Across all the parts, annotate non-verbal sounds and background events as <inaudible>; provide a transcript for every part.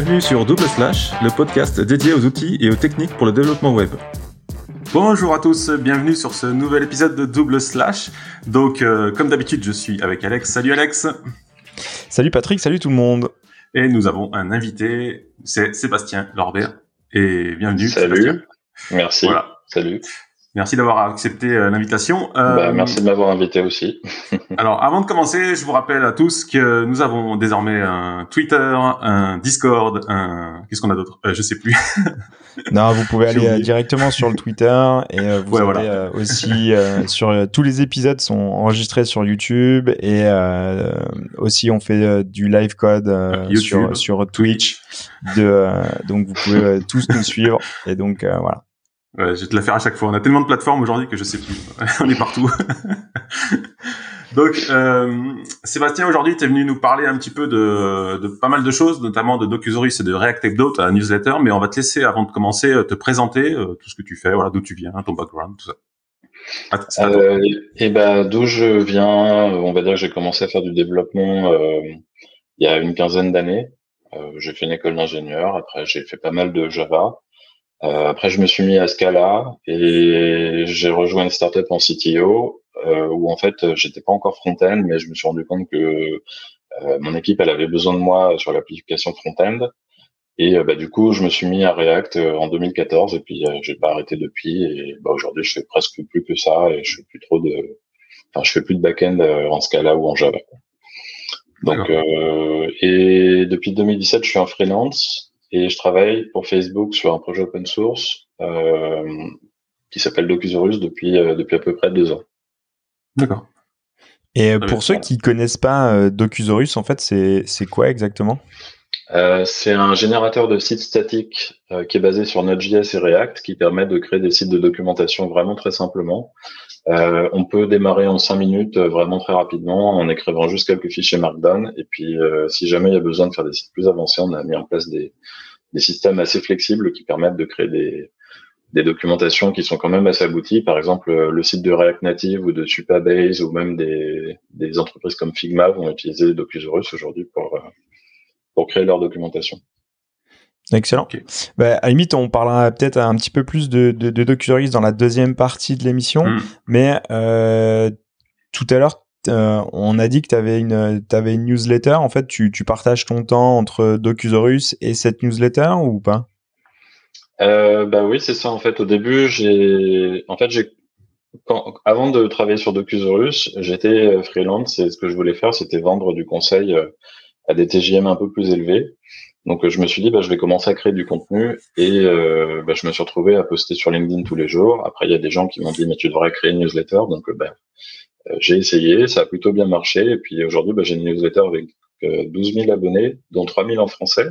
Bienvenue sur Double Slash, le podcast dédié aux outils et aux techniques pour le développement web. Bonjour à tous, bienvenue sur ce nouvel épisode de Double Slash. Donc, euh, comme d'habitude, je suis avec Alex. Salut Alex. Salut Patrick, salut tout le monde. Et nous avons un invité, c'est Sébastien Lorbert. Et bienvenue. Salut. Sébastien. Merci. Voilà. Salut. Merci d'avoir accepté euh, l'invitation. Euh, bah, merci de m'avoir invité aussi. <laughs> alors, avant de commencer, je vous rappelle à tous que nous avons désormais un Twitter, un Discord, un qu'est-ce qu'on a d'autre? Euh, Je sais plus. <laughs> non, vous pouvez aller euh, directement sur le Twitter et euh, vous ouais, avez voilà. aussi sur tous les épisodes sont enregistrés sur YouTube et aussi on fait du live code sur sur Twitch. De, donc vous pouvez tous nous suivre et donc voilà. Ouais, je vais te la faire à chaque fois. On a tellement de plateformes aujourd'hui que je sais plus. <laughs> On est partout. <laughs> Donc, euh, Sébastien, aujourd'hui, tu es venu nous parler un petit peu de, de, pas mal de choses, notamment de Docusaurus et de React Update, ta newsletter, mais on va te laisser, avant de commencer, te présenter euh, tout ce que tu fais, voilà, d'où tu viens, ton background, tout ça. Euh, et ben, d'où je viens, on va dire que j'ai commencé à faire du développement euh, il y a une quinzaine d'années. Euh, j'ai fait une école d'ingénieur, après j'ai fait pas mal de Java. Euh, après, je me suis mis à Scala et j'ai rejoint une startup en CTO euh, où en fait, j'étais pas encore front-end, mais je me suis rendu compte que euh, mon équipe, elle avait besoin de moi sur l'application front-end. Et bah, du coup, je me suis mis à React en 2014 et puis j'ai pas arrêté depuis. Et bah, aujourd'hui, je fais presque plus que ça et je fais plus trop de, enfin, je fais plus de back-end en Scala ou en Java. Donc, et depuis 2017, je suis en freelance et je travaille pour Facebook sur un projet open source euh, qui s'appelle Docusaurus depuis euh, depuis à peu près deux ans. D'accord. Et euh, pour ceux qui connaissent pas euh, Docusaurus, en fait, c'est c'est quoi exactement? Euh, C'est un générateur de sites statiques euh, qui est basé sur Node.js et React, qui permet de créer des sites de documentation vraiment très simplement. Euh, on peut démarrer en cinq minutes vraiment très rapidement en écrivant juste quelques fichiers Markdown. Et puis, si jamais il y a besoin de faire des sites plus avancés, on a mis en place des, systèmes assez flexibles qui permettent de créer des, documentations qui sont quand même assez abouties. Par exemple, le site de React Native ou de Supabase ou même des, des entreprises comme Figma vont utiliser Docusaurus aujourd'hui pour, pour créer leur documentation. Excellent. Okay. Bah, à la limite, on parlera peut-être un petit peu plus de, de, de dans la deuxième partie de l'émission, mm. mais euh, tout à l'heure, euh, on a dit que tu avais une, avais une newsletter. En fait, tu, tu partages ton temps entre Docusaurus et cette newsletter ou pas? Euh, Bah oui, c'est ça. En fait, au début, j'ai, en fait, j'ai, avant de travailler sur Docusaurus, j'étais euh, freelance et ce que je voulais faire, c'était vendre du conseil euh, à des TJM un peu plus élevés. Donc je me suis dit bah, je vais commencer à créer du contenu et euh, bah, je me suis retrouvé à poster sur LinkedIn tous les jours. Après il y a des gens qui m'ont dit mais tu devrais créer une newsletter donc bah, j'ai essayé, ça a plutôt bien marché et puis aujourd'hui bah, j'ai une newsletter avec 12 000 abonnés dont 3 000 en français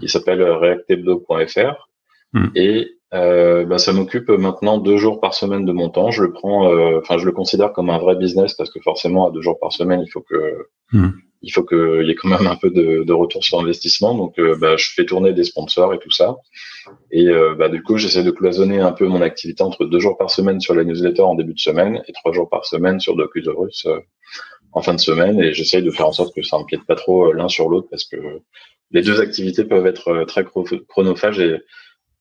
qui s'appelle reactebdo.fr hmm. et euh, bah, ça m'occupe maintenant deux jours par semaine de mon temps. Je le prends, enfin je le considère comme un vrai business parce que forcément à deux jours par semaine il faut que hmm il faut qu'il y ait quand même un peu de, de retour sur investissement. Donc, euh, bah, je fais tourner des sponsors et tout ça. Et euh, bah, du coup, j'essaie de cloisonner un peu mon activité entre deux jours par semaine sur la newsletter en début de semaine et trois jours par semaine sur Docusaurus euh, en fin de semaine. Et j'essaye de faire en sorte que ça empiète pas trop l'un sur l'autre parce que les deux activités peuvent être très chronophages et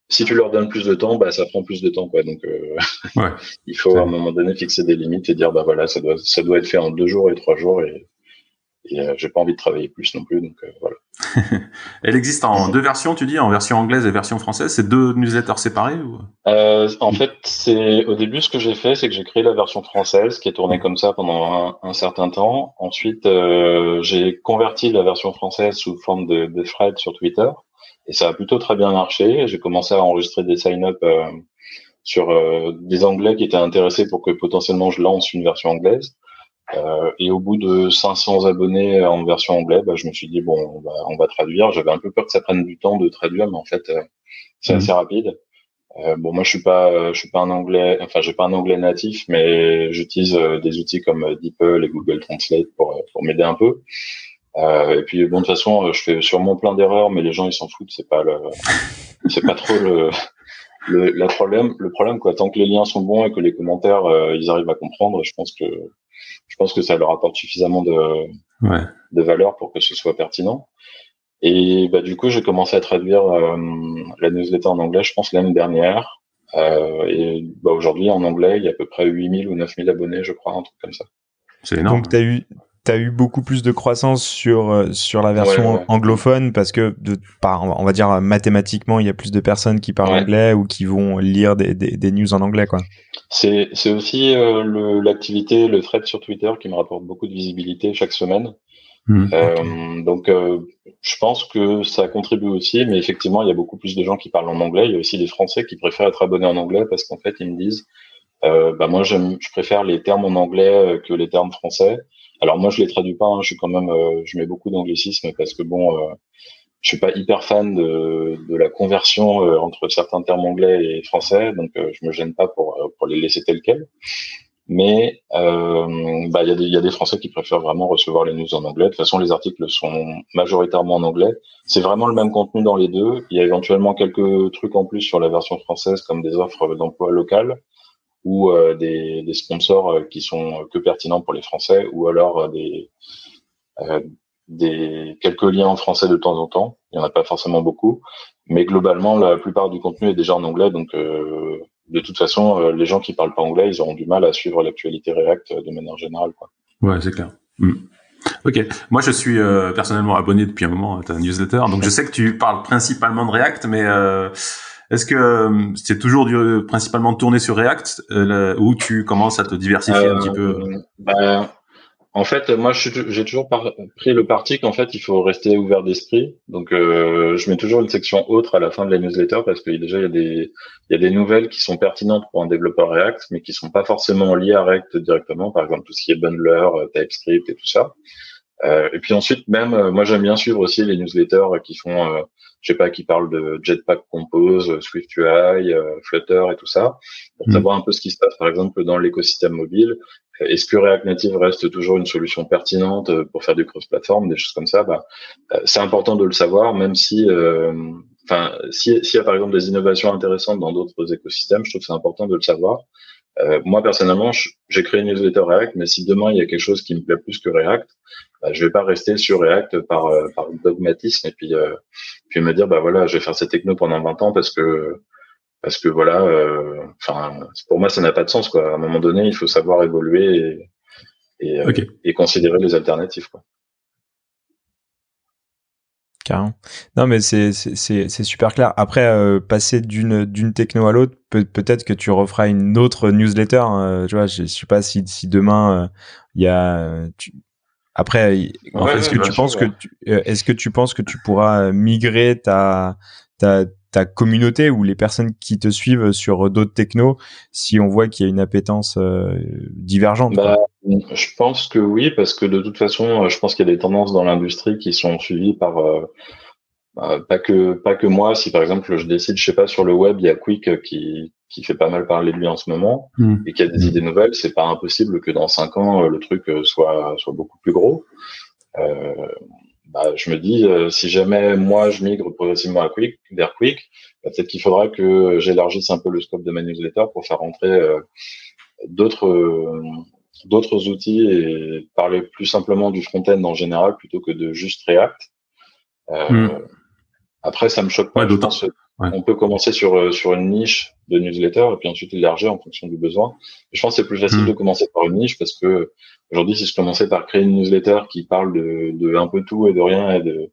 si tu leur donnes plus de temps, bah, ça prend plus de temps, quoi. Donc, ouais, <laughs> il faut à un moment donné fixer des limites et dire, bah voilà, ça doit, ça doit être fait en deux jours et trois jours et et euh, j'ai pas envie de travailler plus non plus, donc euh, voilà. <laughs> Elle existe en deux versions, tu dis, en version anglaise et version française. C'est deux newsletters séparés ou? Euh, En fait, c'est au début ce que j'ai fait, c'est que j'ai créé la version française qui est tournée comme ça pendant un, un certain temps. Ensuite, euh, j'ai converti la version française sous forme de, de thread sur Twitter et ça a plutôt très bien marché. J'ai commencé à enregistrer des sign-up euh, sur euh, des Anglais qui étaient intéressés pour que potentiellement je lance une version anglaise. Euh, et au bout de 500 abonnés en version anglaise, bah, je me suis dit bon, on va, on va traduire. J'avais un peu peur que ça prenne du temps de traduire, mais en fait, euh, c'est assez mhm. rapide. Euh, bon, moi, je suis pas, je suis pas un anglais, enfin, j'ai pas un anglais natif, mais j'utilise des outils comme DeepL et Google Translate pour pour m'aider un peu. et puis, bon, de toute façon, je fais sûrement plein d'erreurs, mais les gens ils s'en foutent. C'est pas le, c'est pas trop le, le, le problème. Le problème, quoi. Tant que les liens sont bons et que les commentaires ils arrivent à comprendre, je pense que je pense que ça leur apporte suffisamment de, ouais. de valeur pour que ce soit pertinent. Et bah, du coup, j'ai commencé à traduire la newsletter en anglais, je pense, l'année dernière. et bah, aujourd'hui, en anglais, il y a à peu près 8000 ou 9000 abonnés, je crois, un truc comme ça. C'est énorme. Donc, tu as eu, tu as eu beaucoup plus de croissance sur euh, sur la version anglophone parce que de par on va dire mathématiquement il y a plus de personnes qui parlent anglais ou qui vont lire des, des, des news en anglais quoi. C'est c'est aussi euh, l'activité le thread sur Twitter qui me rapporte beaucoup de visibilité chaque semaine. Mmh, euh, donc je pense que ça contribue aussi mais effectivement il y a beaucoup plus de gens qui parlent en anglais, il y a aussi des français qui préfèrent être abonnés en anglais parce qu'en fait ils me disent bah moi je préfère les termes en anglais que les termes français alors moi je les traduis pas, hein, je suis quand même, euh, je mets beaucoup d'anglicisme parce que bon, euh, je suis pas hyper fan de, de la conversion euh, entre certains termes anglais et français, donc je me gêne pas pour pour les laisser tels quels. Mais bah il y a des y a des Français qui préfèrent vraiment recevoir les news en anglais. De toute façon, les articles sont majoritairement en anglais. C'est vraiment le même contenu dans les deux. Il y a éventuellement quelques trucs en plus sur la version française, comme des offres d'emploi local ou euh, des, des, sponsors euh, qui sont que pertinents pour les Français, ou alors euh, des, des quelques liens en français de temps en temps. Il n'y en a pas forcément beaucoup, mais globalement, la plupart du contenu est déjà en anglais, donc de toute façon, les gens qui parlent pas anglais, ils auront du mal à suivre l'actualité React de manière générale. Quoi. Ouais, c'est clair. Hmm. Ok, moi je suis personnellement abonné depuis un moment à ta newsletter, donc je sais que tu parles principalement de React, mais euh, est-ce que euh, c'est toujours du, principalement tourné sur React euh, ou tu commences à te diversifier un petit peu? Euh, ben, En fait, moi, j'ai toujours pris le parti qu'en fait, il faut rester ouvert d'esprit. Donc, je mets toujours une section autre à la fin de la newsletter parce que déjà, il y a des, des nouvelles qui sont pertinentes pour un développeur React, mais qui sont pas forcément liées à React directement. Par exemple, tout ce qui est bundler, TypeScript et tout ça. Et puis ensuite, même, moi, j'aime bien suivre aussi les newsletters qui font je sais pas, qui parle de Jetpack Compose, SwiftUI, euh, Flutter et tout ça, pour hmm. savoir un peu ce qui se passe, par exemple, dans l'écosystème mobile. Est-ce que React Native reste toujours une solution pertinente euh, pour faire du cross-platform, des choses comme ça? Bah, euh, C'est important de le savoir, même si, enfin, s'il y a par exemple des innovations intéressantes dans d'autres écosystèmes, je trouve que c'est important de le savoir. Euh, moi personnellement, j'ai créé une newsletter React, mais si demain il y a quelque chose qui me plaît plus que React, bah, je vais pas rester sur React par, euh, par dogmatisme et puis euh, puis me dire bah voilà, je vais faire cette techno pendant 20 ans parce que parce que voilà, enfin pour moi ça n'a pas de sens quoi. À un moment donné, il faut savoir évoluer et et, et considérer les alternatives quoi. Carrément. Non, mais c'est c'est super clair. Après, euh, passer d'une d'une techno à l'autre, peut peut-être que tu referas une autre newsletter. Hein, tu vois, je, sais pas si si demain il euh, y a. Tu... Après, est-ce que tu penses que euh, est-ce que tu penses que tu pourras migrer ta ta ta communauté ou les personnes qui te suivent sur d'autres technos si on voit qu'il y a une appétence divergente bah, Je pense que oui, parce que de toute façon, je pense qu'il y a des tendances dans l'industrie qui sont suivies par bah, pas que pas que moi. Si par exemple je décide, je sais pas, sur le web, il y a Quick qui qui fait pas mal parler de lui en ce moment hmm. et qui a des hmm. idées nouvelles, c'est pas impossible que dans cinq ans le truc soit soit beaucoup plus gros. Euh, bah, je me dis, euh, si jamais moi je migre progressivement à Quick, vers Quick, bah, peut-être qu'il faudra que j'élargisse un peu le scope de ma newsletter pour faire rentrer euh, d'autres euh, d'autres outils et parler plus simplement du front-end en général plutôt que de juste React. Hmm. Après, ça me choque pas. On peut commencer sur sur une niche de newsletter et puis ensuite élargir en fonction du besoin. je pense que c'est plus facile hmm. de commencer par une niche parce que Aujourd'hui, si je commençais par créer une newsletter qui parle de, de, un peu tout et de rien et de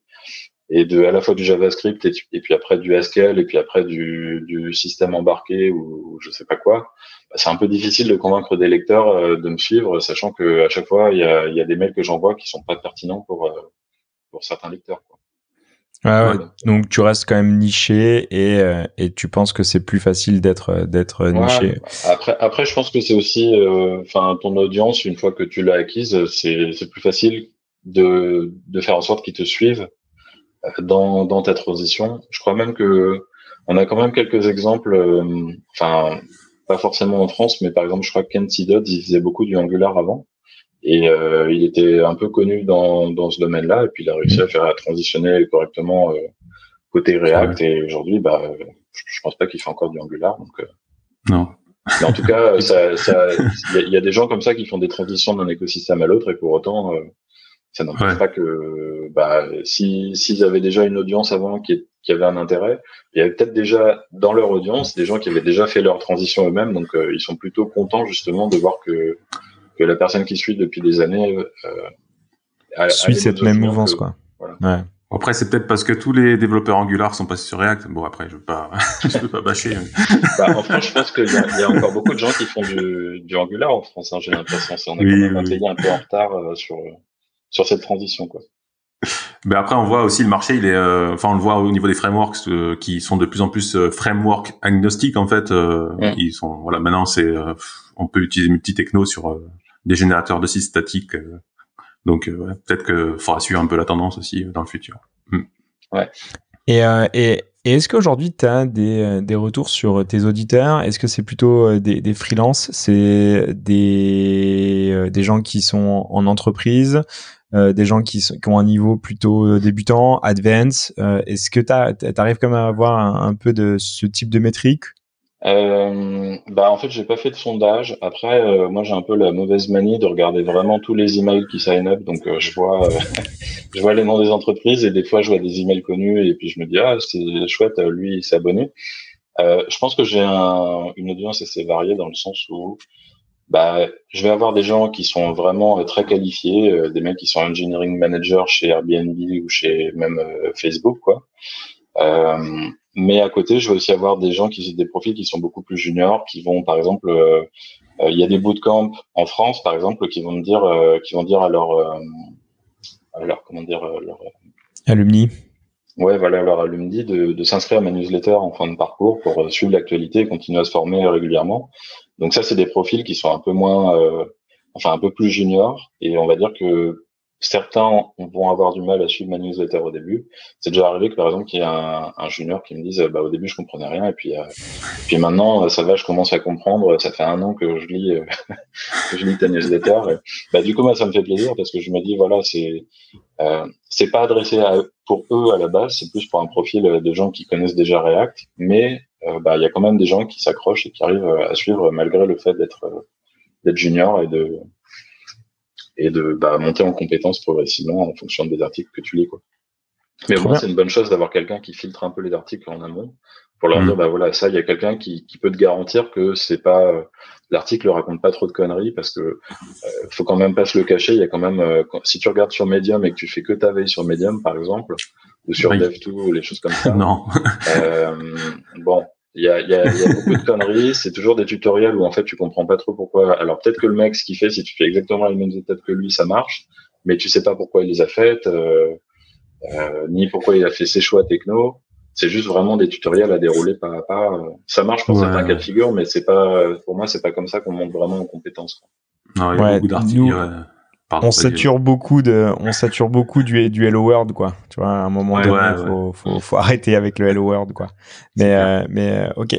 et de à la fois du JavaScript et, puis après du SQL et puis après du, du système embarqué ou, je sais pas quoi, bah, c'est un peu difficile de convaincre des lecteurs euh, de me suivre, sachant que à chaque fois il y a, il y a des mails que j'envoie qui sont pas pertinents pour euh, pour certains lecteurs. Quoi. Ah ouais. Donc tu restes quand même niché et, euh, et tu penses que c'est plus facile d'être euh, d'être niché. Après après je pense que c'est aussi euh, enfin ton audience une fois que tu l'as acquise c'est c'est plus facile de de faire en sorte qu'ils te suivent dans dans ta transition. Je crois même que on a quand même quelques exemples enfin pas forcément en France mais par exemple je crois que Ken Sidod il faisait beaucoup du Angular avant et euh, il était un peu connu dans, dans ce domaine-là, et puis il a réussi à faire à transitionner correctement euh, côté React. Et aujourd'hui, bah, je, pense pas qu'il fait encore du Angular. Donc, euh, non. Mais en tout cas, <laughs> ça, ça, il y, a des gens comme ça qui font des transitions d'un écosystème à l'autre, et pour autant, Ça n'empêche pas que bah, si s'ils avaient déjà une audience avant qui, qui avait un intérêt, il y avait peut-être déjà dans leur audience des gens qui avaient déjà fait leur transition eux-mêmes, donc euh, ils sont plutôt contents justement de voir que que la personne qui suit depuis des années euh, suit cette même mouvance, quoi. Voilà. Ouais. Après, c'est peut-être parce que tous les développeurs Angular sont passés sur React. Bon, après, je veux pas, <laughs> je veux pas bâcher. bah, en France, je pense qu'il y, y, a encore beaucoup de gens qui font du, du Angular en France. Hein, J'ai l'impression, on est quand même un pays un peu en retard euh, sur sur cette transition, quoi. Mais après, on voit aussi le marché, il est, euh, enfin, on le voit au niveau des frameworks euh, qui sont de plus en plus framework agnostiques en fait. Mm. Ils sont, voilà, maintenant c'est, on peut utiliser multi techno sur des générateurs de sites statiques donc euh, peut-être que faudra suivre un peu la tendance aussi euh, dans le futur. Hmm. Ouais. Et, euh, et, est-ce qu'aujourd'hui, tu as des, des, retours sur tes auditeurs? Est-ce que c'est plutôt des, des freelances? C'est des, des gens qui sont en entreprise des gens qui, sont, qui ont un niveau plutôt débutant, advance Est-ce que tu arrives quand même à avoir un, un, peu de ce type de métrique? Euh, bah en fait j'ai pas fait de sondage. Après euh, moi j'ai un peu la mauvaise manie de regarder vraiment tous les emails qui sign up. Donc euh, je vois euh, <laughs> je vois les noms des entreprises et des fois je vois des emails connus et puis je me dis ah c'est chouette lui il s'est abonné. je pense que j'ai un, une audience assez variée dans le sens où bah je vais avoir des gens qui sont vraiment très qualifiés, des mecs qui sont engineering manager chez Airbnb ou chez même Facebook quoi. Euh, mais à côté, je vais aussi avoir des gens qui des profils qui sont beaucoup plus juniors, qui vont, par exemple, euh, euh, il y a des bootcamps en France, par exemple, qui vont me dire, qui vont dire à leur, à comment dire, leur alumni. Ouais, voilà, leur alumni de, de s'inscrire à ma newsletter en fin de parcours pour suivre l'actualité et continuer à se former régulièrement. Donc ça, c'est des profils qui sont un peu moins, enfin un peu plus juniors. Et on va dire que Certains vont avoir du mal à suivre ma newsletter au début. C'est déjà arrivé que par exemple qu'il y ait un, un, junior qui me dise bah au début je comprenais rien et puis euh, puis maintenant ça va je commence à comprendre. Ça fait un an que je lis euh, <laughs> je lis ta newsletter. bah du coup moi ça me fait plaisir parce que je me dis voilà c'est euh, c'est pas adressé pour eux à la base c'est plus pour un profil de gens qui connaissent déjà React mais euh, bah il y a quand même des gens qui s'accrochent et qui arrivent à suivre malgré le fait d'être d'être junior et de et de bah, monter en compétences progressivement en fonction des articles que tu lis. Quoi. Mais moins, c'est une bonne chose d'avoir quelqu'un qui filtre un peu les articles en amont pour leur mmh. dire, bah voilà, ça, il y a quelqu'un qui, qui, peut te garantir que c'est pas euh, l'article raconte pas trop de conneries parce que euh, faut quand même pas se le cacher. Il y a quand même, euh, si tu regardes sur Medium et que tu fais que ta veille sur Medium, par exemple, ou sur oui. Dev2 ou les choses comme ça. <laughs> non. euh, bon, il y a, y, a, y a, <laughs> beaucoup de conneries. C'est toujours des tutoriels où en fait tu comprends pas trop pourquoi. Alors peut-être que le mec, ce qu'il fait, si tu fais exactement les mêmes étapes que lui, ça marche, mais tu sais pas pourquoi il les a faites, euh, euh, ni pourquoi il a fait ses choix techno. C'est juste vraiment des tutoriels à dérouler pas à pas. Ça marche pour certains cas de figure, mais c'est pas, pour moi, c'est pas comme ça qu'on monte vraiment en compétences. Non, il y a beaucoup d'articles on sature beaucoup de, on sature beaucoup du, du Hello World, quoi. Tu vois, à un moment donné, il faut, faut, faut, arrêter avec le Hello World, quoi. Mais, euh, mais euh, ok,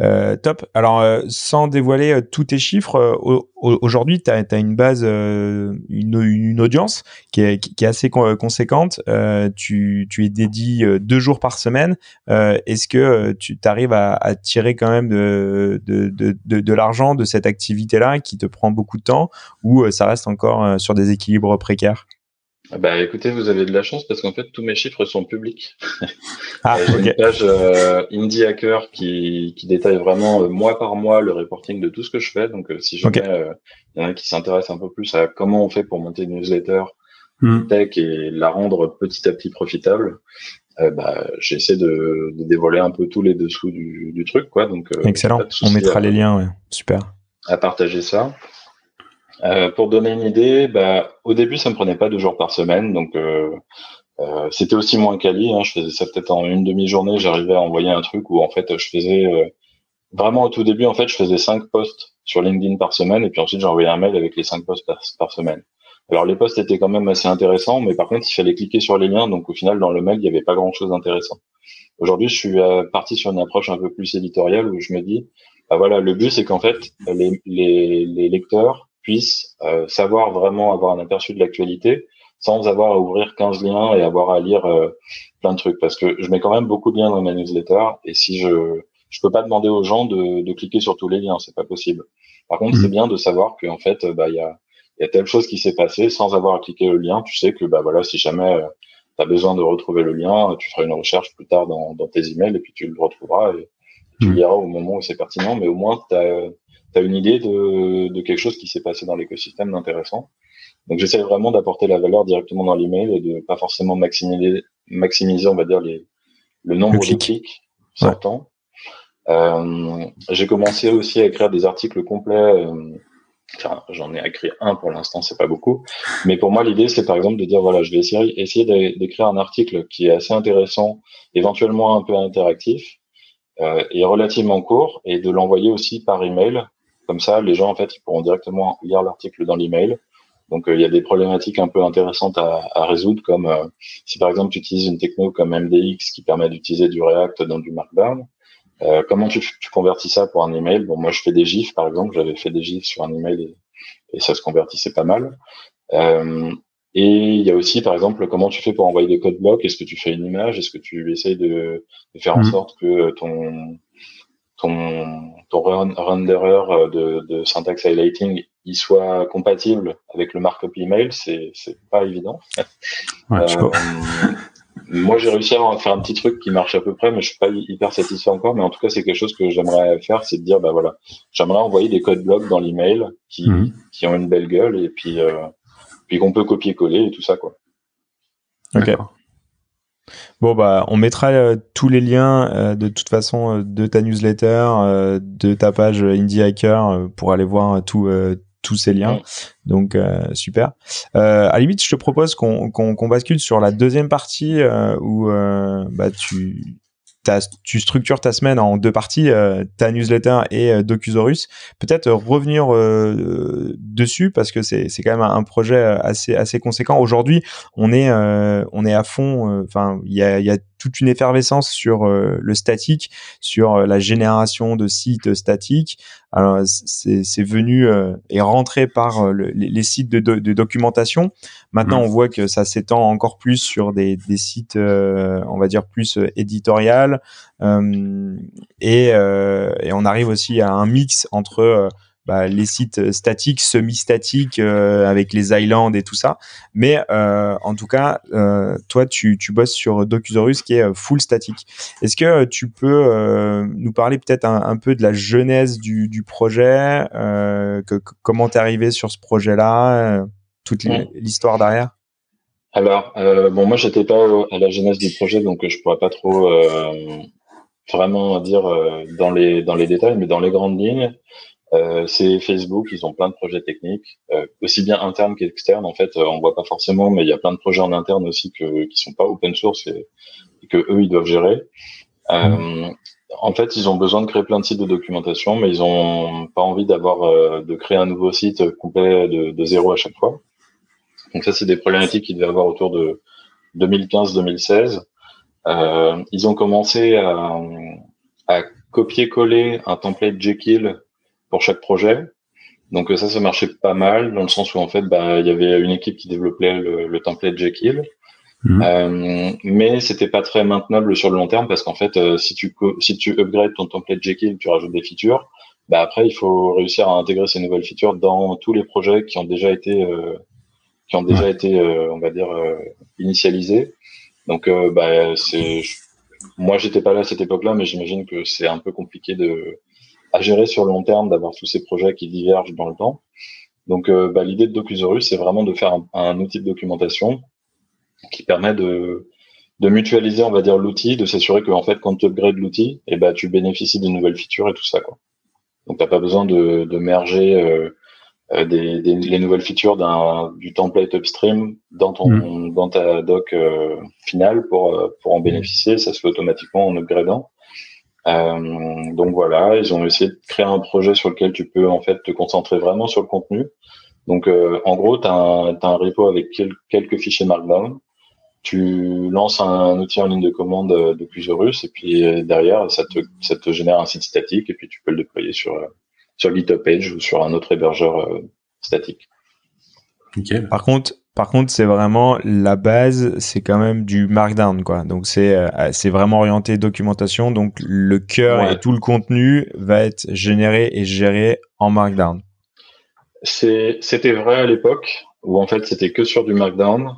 euh, top. Alors, euh, sans dévoiler tous tes chiffres, aujourd'hui, tu as, une base, une, une, audience qui est, assez conséquente. tu, tu es dédié deux jours par semaine. Est-ce que tu arrives à, tirer quand même de, de, de l'argent de cette activité-là qui te prend beaucoup de temps ou ça reste encore sur des équilibres précaires? Bah écoutez, vous avez de la chance parce qu'en fait tous mes chiffres sont publics. Ah, <laughs> J'ai une page euh, Indie Hacker qui, qui détaille vraiment euh, mois par mois le reporting de tout ce que je fais. Donc euh, si jamais il y en a qui s'intéressent un peu plus à comment on fait pour monter une newsletter hmm. tech et la rendre petit à petit profitable, bah, j'essaie de, de, dévoiler un peu tous les dessous du, du truc quoi. Donc excellent. On mettra les liens, ouais. super. À partager ça. Euh, pour donner une idée, bah, au début, ça me prenait pas deux jours par semaine, donc euh, euh, c'était aussi moins quali. Hein, je faisais ça peut-être en une demi-journée. J'arrivais à envoyer un truc où en fait, je faisais euh, vraiment au tout début, en fait, je faisais cinq posts sur LinkedIn par semaine, et puis ensuite j'envoyais un mail avec les cinq posts par, semaine. Alors les posts étaient quand même assez intéressants, mais par contre, il fallait cliquer sur les liens, donc au final, dans le mail, il n'y avait pas grand-chose d'intéressant. Aujourd'hui, je suis parti sur une approche un peu plus éditoriale où je me dis, bah voilà, le but c'est qu'en fait, les, les, les lecteurs puissent euh, savoir vraiment avoir un aperçu de l'actualité sans avoir à ouvrir 15 liens et avoir à lire euh, plein de trucs parce que je mets quand même beaucoup de liens dans ma newsletter et si je je peux pas demander aux gens de, de cliquer sur tous les liens c'est pas possible par contre c'est mmh. bien de savoir qu'en fait bah il y a il y a telle chose qui s'est passée sans avoir à cliquer le lien. Tu sais que bah voilà, si jamais tu as besoin de retrouver le lien, tu feras une recherche plus tard dans, dans tes emails et puis tu le retrouveras et tu le liras au moment où c'est pertinent. Mais au moins, tu as, as, une idée de, de quelque chose qui s'est passé dans l'écosystème d'intéressant. Donc j'essaie vraiment d'apporter la valeur directement dans l'email et de pas forcément maximiser, maximiser on va dire les, le nombre de clics sortants. Euh, j'ai commencé aussi à écrire des articles complets. Euh, enfin, j'en ai écrit un pour l'instant, c'est pas beaucoup. Mais pour moi, l'idée, c'est par exemple de dire voilà, je vais essayer, essayer d'écrire un article qui est assez intéressant, éventuellement un peu interactif euh, et relativement court, et de l'envoyer aussi par email. Comme ça, les gens en fait, ils pourront directement lire l'article dans l'email. Donc euh, il y a des problématiques un peu intéressantes à, à résoudre, comme euh, si par exemple tu utilises une techno comme MDX qui permet d'utiliser du React dans du Markdown, euh, comment tu, tu, convertis ça pour un email? Bon, moi je fais des gifs par exemple, j'avais fait des gifs sur un email et, et ça se convertissait pas mal. Euh, et il y a aussi, par exemple, comment tu fais pour envoyer des codes blocs? Est-ce que tu fais une image? Est-ce que tu essayes de, de faire en mmh. sorte que ton ton, ton renderer de, de syntaxe highlighting il soit compatible avec le markup email, c'est c'est pas évident. <laughs> Ouais, euh, moi, j'ai réussi à faire un petit truc qui marche à peu près, mais je suis pas hyper satisfait encore. Mais en tout cas, c'est quelque chose que j'aimerais faire, c'est de dire, bah voilà, j'aimerais envoyer des codes blocs dans l'email qui mhm. qui ont une belle gueule et puis euh, puis qu'on peut copier-coller et tout ça, quoi. Ok. Bon bah on mettra euh, tous les liens euh, de toute façon euh, de ta newsletter, de ta page Indie Hacker pour aller voir tout tous ces liens. Donc super. à la limite, je te propose qu'on qu'on bascule sur la deuxième partie où bah tu tu structures ta semaine en deux parties, euh, ta newsletter et euh, Docusaurus. Peut-être revenir euh, dessus parce que c'est quand même un projet assez assez conséquent. Aujourd'hui, on est on est à fond. Enfin, il y a y a toute une effervescence sur le statique, sur la génération de sites statiques. Alors c'est venu et rentré par les, sites de, de, documentation. Maintenant, mmh. on voit que ça s'étend encore plus sur des, des sites, on va dire plus éditorial euh, et, euh, et, on arrive aussi à un mix entre euh, bah, les sites statiques, semi-statiques avec les islands et tout ça. Mais en tout cas, toi, tu, tu bosses sur Docusaurus qui est full statique. Est-ce que tu peux nous parler peut-être un, peu de la genèse du, du projet, que, comment t'es arrivé sur ce projet-là, toute l'histoire derrière? Alors, euh, bon, moi, j'étais pas à la genèse du projet, donc je pourrais pas trop euh, vraiment dire euh, dans les dans les détails, mais dans les grandes lignes, euh, c'est Facebook. Ils ont plein de projets techniques, euh, aussi bien internes qu'externes. En fait, on voit pas forcément, mais il y a plein de projets en interne aussi que qui sont pas open source et, que eux ils doivent gérer. en fait, ils ont besoin de créer plein de sites de documentation, mais ils ont pas envie d'avoir de créer un nouveau site complet de, de zéro à chaque fois. Donc ça, c'est des problématiques qu'ils devaient avoir autour de 2015-2016. Euh, ils ont commencé à, à copier-coller un template Jekyll pour chaque projet. Donc ça, ça marchait pas mal dans le sens où en fait, bah, il y avait une équipe qui développait le, le template Jekyll. Mmh. Euh, mais c'était pas très maintenable sur le long terme parce qu'en fait, euh, si tu si tu upgrades ton template Jekyll, tu rajoutes des features. Bah après, il faut réussir à intégrer ces nouvelles features dans tous les projets qui ont déjà été euh, qui ont déjà été, euh, on va dire, euh, initialisés. Donc, euh, bah, c'est, moi, j'étais pas là à cette époque-là, mais j'imagine que c'est un peu compliqué de à gérer sur le long terme d'avoir tous ces projets qui divergent dans le temps. Donc, bah, l'idée de Docusaurus, c'est vraiment de faire un, outil de documentation qui permet de, de mutualiser, on va dire, l'outil, de s'assurer que, en fait, quand tu upgrades l'outil, et eh ben, tu bénéficies de nouvelles features et tout ça, quoi. Donc, t'as pas besoin de, de merger euh, euh, des, des, les nouvelles features d'un du template upstream dans ton mm. dans ta doc euh, finale pour euh, pour en bénéficier. Ça se fait automatiquement en upgradant. Euh, donc voilà, ils ont essayé de créer un projet sur lequel tu peux en fait te concentrer vraiment sur le contenu. Donc en gros, tu as, un repo avec quelques fichiers Markdown. Tu lances un, outil en ligne de commande de Clusaurus et puis derrière, ça te, ça te génère un site statique et puis tu peux le déployer sur, sur GitHub Page ou sur un autre hébergeur euh, statique. Par contre, par contre, c'est vraiment la base, c'est quand même du Markdown, quoi. Donc c'est euh, c'est vraiment orienté documentation. Donc le cœur et tout le contenu va être généré et géré en Markdown. C'était vrai à l'époque où en fait c'était que sur du Markdown.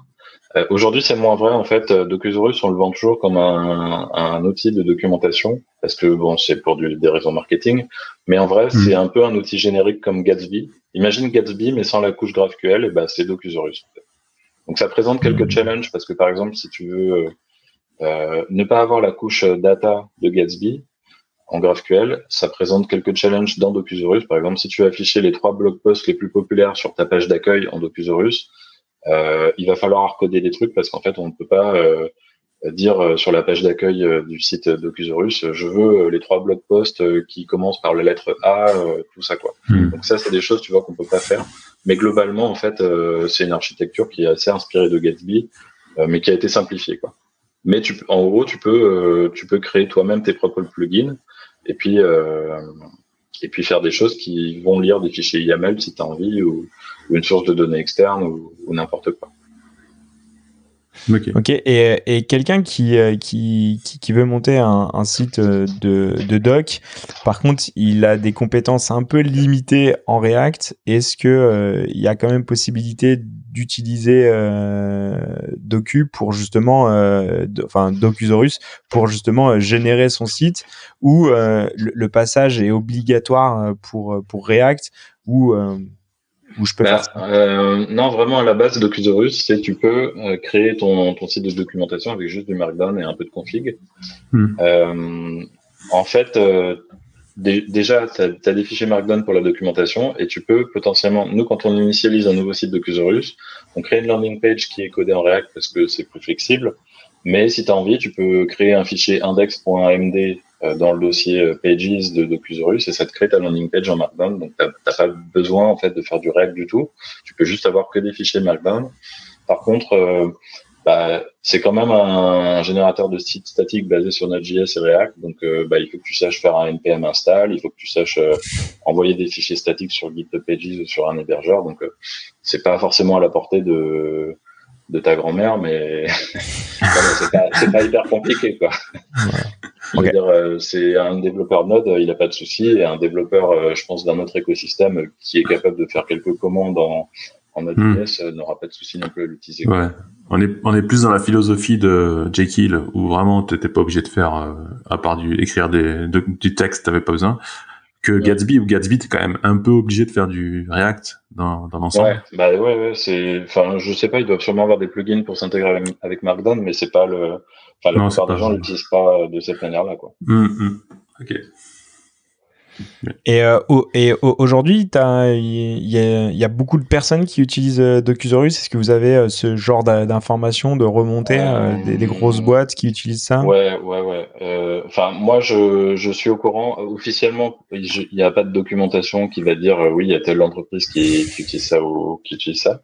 Euh, aujourd'hui, c'est moins vrai. En fait, Docusaurus, on le vend toujours comme un, un outil de documentation parce que bon, c'est pour du, des raisons marketing. Mais en vrai, c'est hmm. un peu un outil générique comme Gatsby. Imagine Gatsby, mais sans la couche GraphQL, et ben c'est Docusaurus. Donc ça présente quelques hmm. challenges parce que par exemple, si tu veux euh, euh ne pas avoir la couche data de Gatsby en GraphQL, ça présente quelques challenges dans Docusaurus. Par exemple, si tu veux afficher les trois blog posts les plus populaires sur ta page d'accueil en Docusaurus, euh, il va falloir recoder des trucs parce qu'en fait, on ne peut pas euh, dire euh, sur la page d'accueil du site Docusaurus, je veux les trois blog posts qui commencent par la lettre A, tout ça quoi. Hmm. Donc ça, c'est des choses, tu vois, qu'on peut pas faire. Mais globalement, en fait, c'est une architecture qui est assez inspirée de Gatsby, mais qui a été simplifiée quoi. Mais tu, en gros, tu peux, tu peux créer toi-même tes propres plugins et puis et puis faire des choses qui vont lire des fichiers YAML si tu as envie ou, une source de données externe ou, n'importe quoi. Ok. Et, et quelqu'un qui, euh, qui, qui, veut monter un, un site euh, de, de, doc, par contre, il a des compétences un peu limitées en React. Est-ce que euh, il y a quand même possibilité d'utiliser euh, Docu pour justement, euh, enfin Docusaurus pour justement générer son site, ou le, le, passage est obligatoire pour pour React, ou je peux bah, euh, Non, vraiment, à la base, Docusaurus, c'est tu peux euh, créer ton, ton site de documentation avec juste du Markdown et un peu de config. Hmm. Euh, en fait, déjà, tu as, des fichiers Markdown pour la documentation et tu peux potentiellement, nous, quand on initialise un nouveau site Docusaurus, on crée une landing page qui est codée en React parce que c'est plus flexible. Mais si tu as envie, tu peux créer un fichier index.amd euh, dans le dossier euh, Pages de Docusaurus et ça te crée ta landing page en Markdown. Donc, tu n'as pas besoin en fait de faire du React du tout. Tu peux juste avoir que des fichiers Markdown. Par contre, euh, bah, c'est quand même un, générateur de site statique basé sur Node.js et React. Donc, bah, il faut que tu saches faire un npm install, il faut que tu saches envoyer des fichiers statiques sur GitHub Pages ou sur un hébergeur. Donc, c'est pas forcément à la portée de de ta grand-mère, mais <laughs> c'est pas, pas, hyper compliqué, quoi. Euh, c'est un développeur Node, il n'a pas de souci, et un développeur, euh, je pense, d'un autre écosystème qui est capable de faire quelques commandes en, en Node.js hmm. euh, n'aura pas de souci non plus à l'utiliser. Ouais. On est, on est plus dans la philosophie de Jekyll, où vraiment tu n'étais pas obligé de faire, à part du, écrire des, du texte, t'avais pas besoin que Gatsby ou Gatsby t'es quand même un peu obligé de faire du React dans, dans l'ensemble. Ouais, bah ouais, ouais c'est, enfin, je sais pas, ils doivent sûrement avoir des plugins pour s'intégrer avec Markdown, mais c'est pas le, enfin, la plupart des gens l'utilisent pas de cette manière-là, quoi. Hum. Ok. Et, euh, et aujourd'hui, il y, a beaucoup de personnes qui utilisent euh, Docusaurus. Est-ce que vous avez euh, ce genre d'informations, de remontées, des, grosses boîtes qui utilisent ça? Ouais, ouais, ouais. Enfin, moi, je, je, suis au courant. Officiellement, il n'y a pas de documentation qui va dire oui, il y a telle entreprise qui, qui, utilise ça ou qui utilise ça.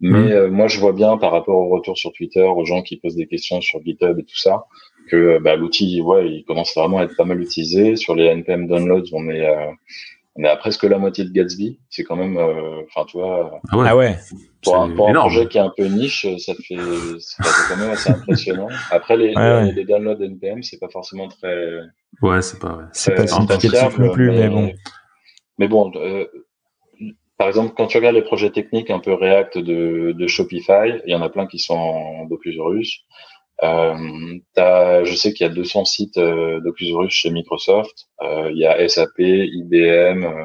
Mais mmh. moi, je vois bien par rapport au retour sur Twitter, aux gens qui posent des questions sur GitHub et tout ça, que bah, l'outil, ouais, il commence vraiment à être pas mal utilisé. Sur les NPM downloads, on est, euh, on est à presque la moitié de Gatsby. C'est quand même, euh, enfin, tu vois. Ah ouais. Ah pour, un, pour un, projet qui est un peu niche, ça fait, c'est quand même assez impressionnant. Après, les, les, downloads NPM, c'est pas forcément très. Ouais, c'est pas. C'est pas significatif non plus, mais, bon. Mais bon. Euh, par exemple, quand tu regardes les projets techniques un peu React de, de Shopify, il y en a plein qui sont en Docusaurus. Euh, je sais qu'il y a 200 sites euh, d'Oculus chez Microsoft. Euh, il y a SAP, IBM, euh,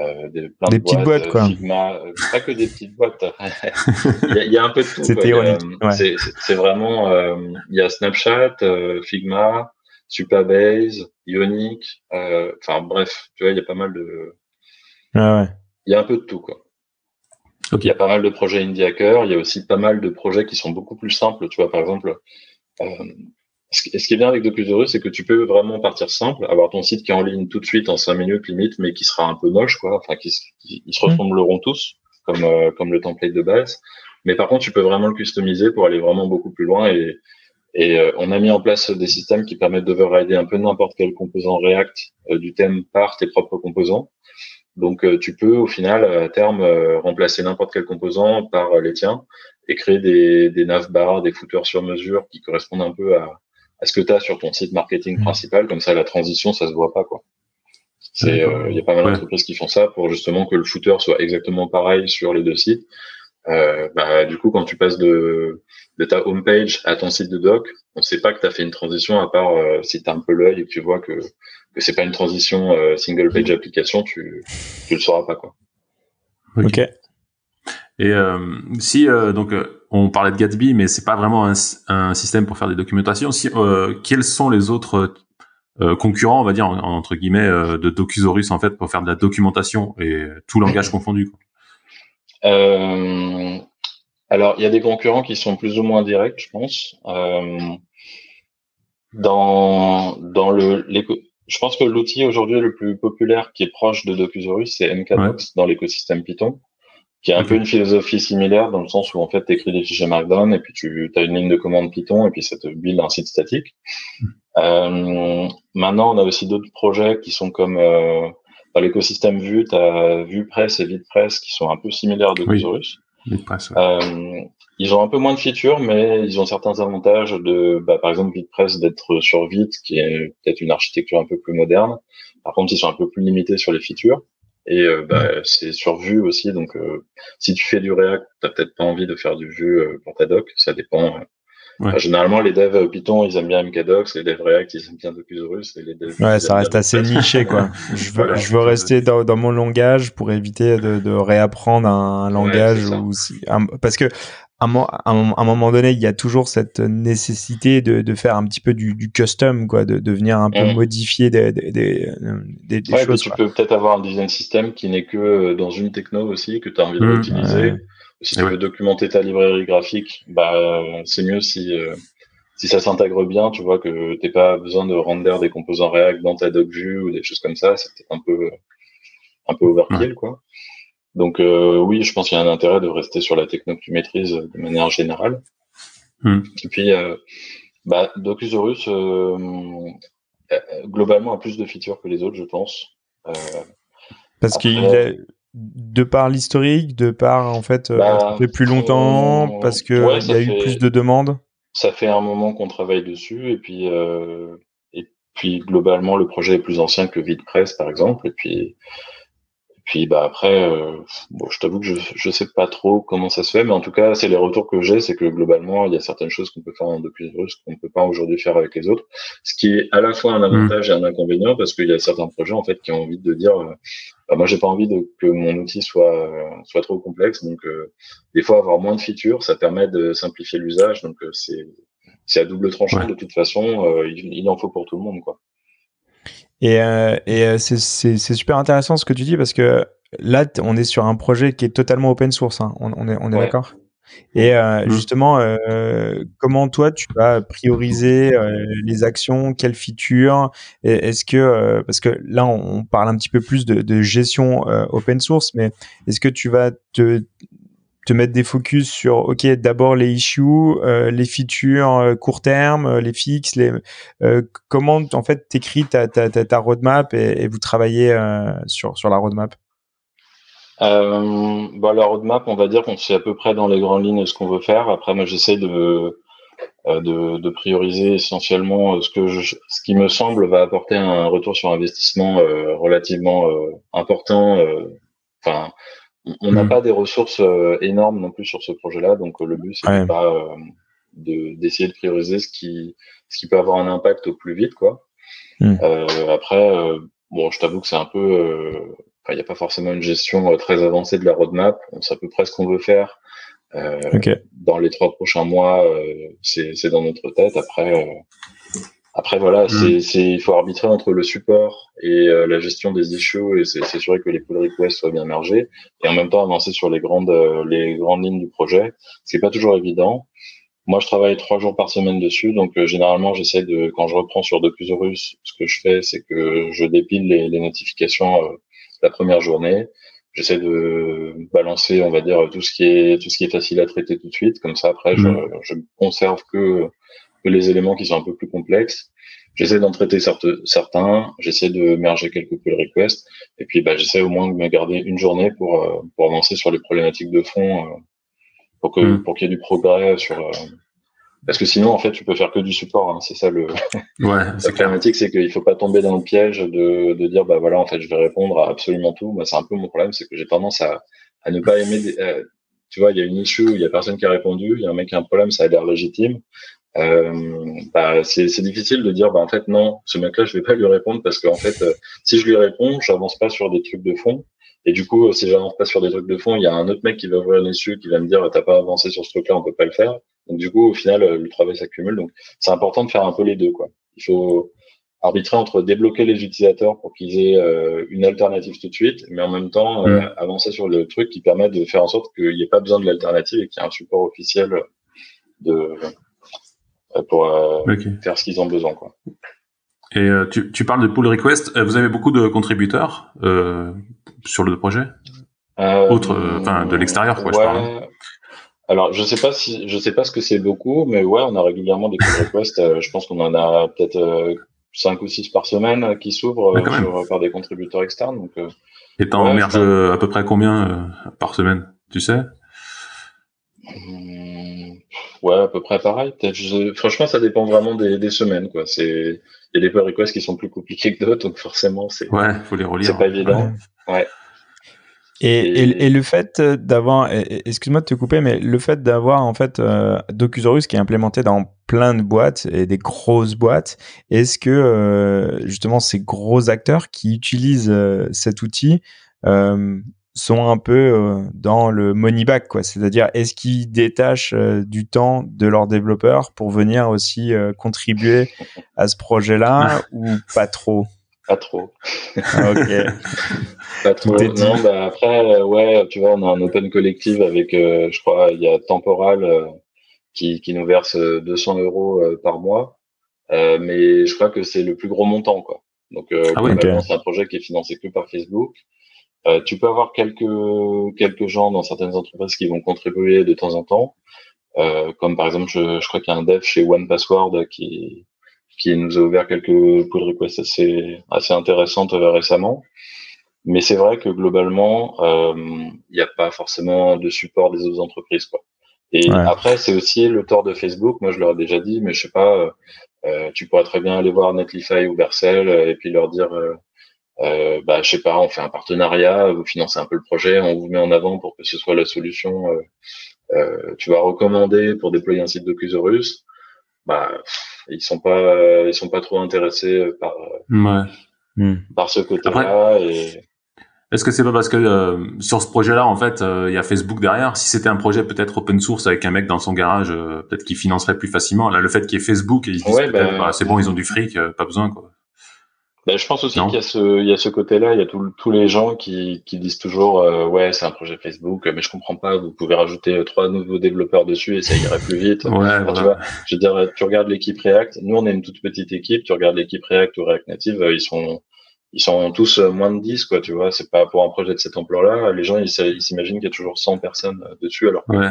euh, des, plein des de petites boîtes, quoi. Figma, pas que des petites boîtes. <laughs> il, y a, il, y a, un peu de tout. C'était ironique. C'est vraiment, il y a Snapchat, Figma, Supabase, Ionic. Enfin bref, tu vois, il y a pas mal de. Ah ouais. Il y a un peu de tout, quoi. Il y a pas mal de projets indie hacker. Il y a aussi pas mal de projets qui sont beaucoup plus simples. Tu vois, par exemple, euh, ce, qui est bien avec Docusaurus, c'est que tu peux vraiment partir simple, avoir ton site qui est en ligne tout de suite en cinq minutes limite, mais qui sera un peu moche, quoi. Enfin, qui, ils se ressembleront tous, comme euh, comme le template de base. Mais par contre, tu peux vraiment le customiser pour aller vraiment beaucoup plus loin. Et, et euh, on a mis en place des systèmes qui permettent d'overrider un peu n'importe quel composant React euh, du thème par tes propres composants. Donc euh, tu peux au final à terme euh, remplacer n'importe quel composant par euh, les tiens et créer des, des navbars, des footers sur mesure qui correspondent un peu à, à ce que tu as sur ton site marketing mmh. principal. Comme ça, la transition, ça se voit pas. quoi. C'est, il y a pas mal d'entreprises qui font ça pour justement que le footer soit exactement pareil sur les deux sites. Bah, du coup, quand tu passes de, de ta homepage à ton site de doc, on ne sait pas que tu as fait une transition à part si tu as un peu l'œil et que tu vois que que c'est pas une transition single page application, tu tu le sauras pas quoi. Ok. Et euh, si euh, donc euh, on parlait de Gatsby, mais c'est pas vraiment un, un, système pour faire des documentations. Si, quels sont les autres concurrents, on va dire entre guillemets, de Docusaurus en fait pour faire de la documentation et tout langage <laughs> confondu quoi? Alors il y a des concurrents qui sont plus ou moins directs, je pense. dans dans le je pense que l'outil aujourd'hui le plus populaire qui est proche de Docusaurus, c'est MKDocs dans l'écosystème Python qui a un peu une philosophie similaire dans le sens où en fait tu écris des fichiers Markdown et puis tu as une ligne de commande Python et puis ça te build un site statique. Hmm. Euh, maintenant, on a aussi d'autres projets qui sont comme euh, l'écosystème Vue, tu as VuePress et VidPress qui sont un peu similaires de oui. euh, ils ont un peu moins de features, mais ils ont certains avantages de, bah, par exemple, VidPress d'être sur Vite, qui est peut-être une architecture un peu plus moderne. Par contre, ils sont un peu plus limités sur les features. Et euh, bah, c'est sur Vue aussi, donc euh, si tu fais du React, t'as peut-être pas envie de faire du Vue pour ta doc, ça dépend. Généralement, les devs Python, ils aiment bien MKDocs, les devs React, ils aiment bien Docusaurus, et les devs. Ouais, ça reste assez niché, quoi. <laughs> je veux, je veux rester dans, dans, mon langage pour éviter de, de réapprendre un, langage ou si, parce que à un, moment donné, il y a toujours cette nécessité de, de faire un petit peu du, du custom, quoi, de, de venir un peu mm. modifier des, des, des, des ouais, choses. Tu peux peut-être avoir un design system qui n'est que euh, dans une techno aussi, que tu as envie de mm, utiliser. Si tu veux documenter ta librairie graphique, bah, c'est mieux si, euh, si ça s'intègre bien, tu vois, que t'es pas besoin de render des composants React dans ta doc vue ou des choses comme ça. C'est peut-être un peu, un peu overkill, quoi. Donc euh, oui, je pense qu'il y a un intérêt de rester sur la techno que tu maîtrises de manière générale. Hmm. Et puis, euh, bah, Docusaurus, euh, globalement, a plus de features que les autres, je pense. Parce qu'il est de par l'historique, de par en fait bah, plus longtemps, parce que il y a eu plus de demandes. Ça fait un moment qu'on travaille dessus, et puis et puis globalement, le projet est plus ancien que VidPress, par exemple, et puis puis bah après, euh, bon, je t'avoue que je je sais pas trop comment ça se fait, mais en tout cas, c'est les retours que j'ai, c'est que globalement, il y a certaines choses qu'on peut faire en Docusaurus qu'on peut pas aujourd'hui faire avec les autres, ce qui est à la fois un avantage et un inconvénient parce qu'il y a certains projets en fait qui ont envie de dire, euh, bah, moi j'ai pas envie de, que mon outil soit soit trop complexe, donc euh, des fois avoir moins de features, ça permet de simplifier l'usage, donc c'est c'est à double tranchant de toute façon, il, il en faut pour tout le monde quoi. Et, euh, et euh, c'est super intéressant ce que tu dis parce que là, on est sur un projet qui est totalement open source. Hein. On, on, est, on est d'accord Et euh, mmh. justement, euh, comment toi, tu vas prioriser euh, les actions? Quelles features? Est-ce que, parce que là, on, parle un petit peu plus de, de gestion open source, mais est-ce que tu vas te te mettre des focus sur ok d'abord les issues, euh, les features euh, court terme, euh, les fixes, les comment en fait t'écris ta, ta, ta, roadmap et, vous travaillez sur sur la roadmap? bah la roadmap, on va dire qu'on sait à peu près dans les grandes lignes ce qu'on veut faire. Après, moi, j'essaie de, de, de prioriser essentiellement ce que je, ce qui me semble va apporter un retour sur investissement relativement important. Enfin on n'a hmm. pas des ressources euh, énormes non plus sur ce projet-là, donc euh, le but c'est pas euh, d'essayer de, prioriser ce qui ce qui peut avoir un impact au plus vite, quoi. Hmm. après, bon, je t'avoue que c'est un peu, il n'y a pas forcément une gestion très avancée de la roadmap. On sait à peu près ce qu'on veut faire. Dans les trois prochains mois, c'est dans notre tête. Après, après voilà, mm. c'est il faut arbitrer entre le support et euh, la gestion des issues et c'est sûr que les pull requests soient bien mergés et en même temps avancer sur les grandes euh, les grandes lignes du projet, ce pas toujours évident. Moi, je travaille trois jours par semaine dessus, donc euh, généralement, j'essaie de, quand je reprends sur Docusaurus, ce que je fais, c'est que je dépile les, les notifications la première journée. J'essaie de balancer, on va dire, tout ce qui est tout ce qui est facile à traiter tout de suite. Comme ça, après, je, mm. je conserve que les éléments qui sont un peu plus complexes. J'essaie d'en traiter certains, j'essaie de merger quelques pull requests, et puis bah, j'essaie au moins de me garder une journée pour, euh, pour avancer sur les problématiques de fond, euh, pour que hmm. pour qu'il y ait du progrès sur euh, parce que sinon, en fait, tu peux faire que du support. Hein. C'est ça le. <laughs> Ouais. la problématique, c'est qu'il faut pas tomber dans le piège de, de dire, bah voilà, en fait, je vais répondre à absolument tout. Moi, c'est un peu mon problème, c'est que j'ai tendance à, à ne pas aimer. Des, tu vois, il y a une issue où il y a personne qui a répondu, il y a un mec qui a un problème, ça a l'air légitime. Euh, bah, c'est difficile de dire, bah en fait non, ce mec-là, je vais pas lui répondre parce qu'en fait, euh, si je lui réponds, j'avance pas sur des trucs de fond. Et du coup, si j'avance pas sur des trucs de fond, il y a un autre mec qui va ouvrir l'issue, qui va me dire, t'as pas avancé sur ce truc-là, on peut pas le faire. Donc du coup, au final, euh, le travail s'accumule. Donc c'est important de faire un peu les deux. Quoi. Il faut arbitrer entre débloquer les utilisateurs pour qu'ils aient euh, une alternative tout de suite, mais en même temps euh, mm. avancer sur le truc qui permet de faire en sorte qu'il n'y ait pas besoin de l'alternative et qu'il y ait un support officiel de pour faire ce qu'ils ont besoin. Quoi. Et tu, tu, parles de pull request. Vous avez beaucoup de contributeurs sur le projet, autre, enfin de l'extérieur, quoi. Je parle. Alors, je sais pas si, je sais pas ce que c'est beaucoup, mais ouais, on a régulièrement des pull <laughs> requests. Euh, je pense qu'on en a peut-être euh, cinq ou six par semaine euh, qui s'ouvrent par des contributeurs externes. Donc, Et t'en ouais, à peu près combien par semaine, tu sais? Mmh, Ouais, à peu près pareil. Je... Franchement, ça dépend vraiment des, des semaines, quoi. C'est, il y a des pull requests qui sont plus compliqués que d'autres, donc forcément, c'est. Ouais, faut les relire. C'est pas évident. ouais. Et, et, le fait d'avoir, excuse-moi de te couper, mais le fait d'avoir en fait euh, Docusaurus qui est implémenté dans plein de boîtes et des grosses boîtes, est-ce que euh, justement ces gros acteurs qui utilisent euh, cet outil euh, sont un peu dans le money back, quoi C'est-à-dire, est-ce qu'ils détachent du temps de leurs développeurs pour venir aussi contribuer à ce projet-là <laughs> ou pas trop? Pas trop. Ah, ok. <laughs> pas trop. Non, bah après, euh, ouais, tu vois, on a un open collective avec, euh, je crois, il y a Temporal euh, qui, qui nous verse 200 euros par mois, mais je crois que c'est le plus gros montant, quoi. Donc, ah c'est un projet qui est financé que par Facebook. Tu peux avoir quelques quelques gens dans certaines entreprises qui vont contribuer de temps en temps, comme par exemple, je, je crois qu'il y a un dev chez One Password qui qui nous a ouvert quelques pull requests assez, assez intéressantes euh, récemment. Mais c'est vrai que globalement, euh, il n'y a pas forcément de support des autres entreprises. Quoi. Et après, c'est aussi le tort de Facebook. Moi, je leur ai déjà dit, mais je sais pas, euh, tu pourrais très bien aller voir Netlify ou Bercel et puis leur dire, euh, bah, je sais pas, on fait un partenariat, vous financez un peu le projet, on vous met en avant pour que ce soit la solution. tu vas recommander pour déployer un site de Cusorus. Bah, ils sont pas ils sont pas trop intéressés par ouais. Hmm. par ce côté-là et est-ce que c'est pas parce que euh, sur ce projet-là, en fait, euh, il y a Facebook derrière? Si c'était un projet peut-être open source avec un mec dans son garage, euh, peut-être qu'il financerait plus facilement. Là, le fait qu'il y ait Facebook et ils disent bah, bah, c'est bon, ils ont du fric, pas besoin quoi. Ben, je pense aussi qu'il y a ce, il y a ce côté-là. Il y a tous les gens qui, qui disent toujours, euh, ouais, c'est un projet Facebook, mais je comprends pas. Vous pouvez rajouter trois nouveaux développeurs dessus et ça irait plus vite. Ouais, tu vois, je veux dire, tu regardes l'équipe React. Nous, on est une toute petite équipe. Tu regardes l'équipe React ou React Native, ils sont, ils sont tous moins de 10, quoi. Tu vois, c'est pas pour un projet de cette ampleur-là. Les gens, ils s'imaginent qu'il y a toujours 100 personnes dessus, alors ouais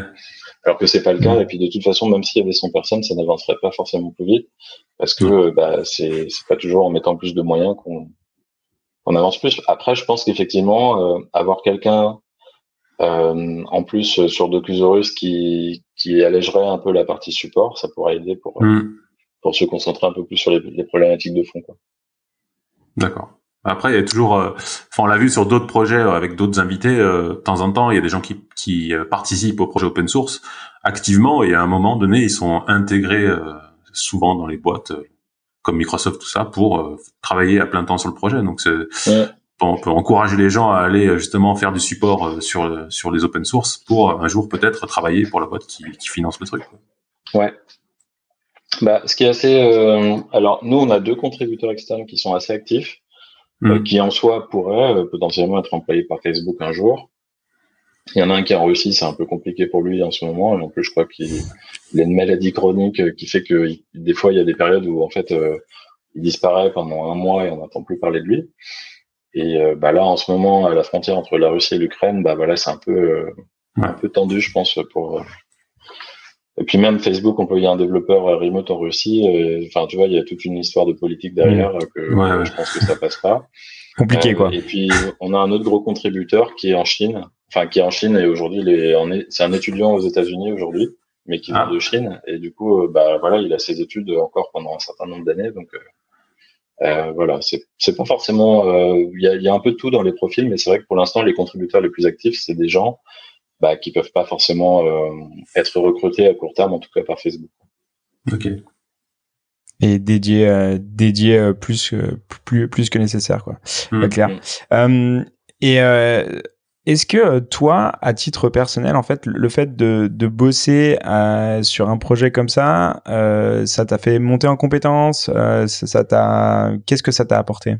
alors que c'est pas le cas. Et puis de toute façon, même s'il y avait 100 personnes, ça n'avancerait pas forcément plus vite, parce que bah, c'est pas toujours en mettant plus de moyens qu'on on avance plus. Après, je pense qu'effectivement, euh, avoir quelqu'un euh, en plus sur Docusaurus qui qui allégerait un peu la partie support, ça pourrait aider pour mm. pour se concentrer un peu plus sur les, les problématiques de fond. D'accord. Après, il y a toujours, euh, enfin, on l'a vu sur d'autres projets euh, avec d'autres invités. Euh, de temps en temps, il y a des gens qui, qui participent au projet open source activement et à un moment donné, ils sont intégrés souvent dans les boîtes comme Microsoft, tout ça, pour travailler à plein temps sur le projet. Donc, c'est, on peut encourager les gens à aller justement faire du support sur sur les open source pour un jour peut-être travailler pour la boîte qui, qui finance le truc. Ouais. Bah, ce qui est assez, alors nous, on a deux contributeurs externes qui sont assez actifs. Euh, mm. qui en soi pourrait euh, potentiellement être employé par Facebook un jour. Il y en a un qui est en Russie, c'est un peu compliqué pour lui en ce moment. Et en plus, je crois qu'il a une maladie chronique euh, qui fait que des fois, il y a des périodes où en fait, il disparaît pendant un mois et on n'entend plus parler de lui. Et bah là, en ce moment, à la frontière entre la Russie et l'Ukraine, bah voilà, c'est un peu un peu tendu, je pense, pour et puis même Facebook employait un développeur euh, remote en Russie. Euh, enfin, tu vois, il y a toute une histoire de politique derrière mmh. que je pense que ça passe pas. Compliqué quoi. Et puis on a un autre gros contributeur qui est en Chine, enfin qui est en Chine et aujourd'hui il est c'est un étudiant aux États-Unis aujourd'hui. mais qui vient ah. de Chine. Et du coup, bah voilà, il a ses études encore pendant un certain nombre d'années, donc euh, voilà, c'est pas forcément. Il y, a, y, a, un peu de tout dans les profils, mais c'est vrai que pour l'instant, les contributeurs les plus actifs, c'est des gens bah, qui peuvent pas forcément être recrutés à court terme, en tout cas par Facebook. Ok et dédié euh, dédié euh, plus plus plus que nécessaire quoi mmh. clair mmh. et euh, est-ce que toi, à titre personnel, en fait, le fait de, de bosser sur un projet comme ça, ça t'a fait monter en compétences Ça t'a, qu'est-ce que ça t'a apporté?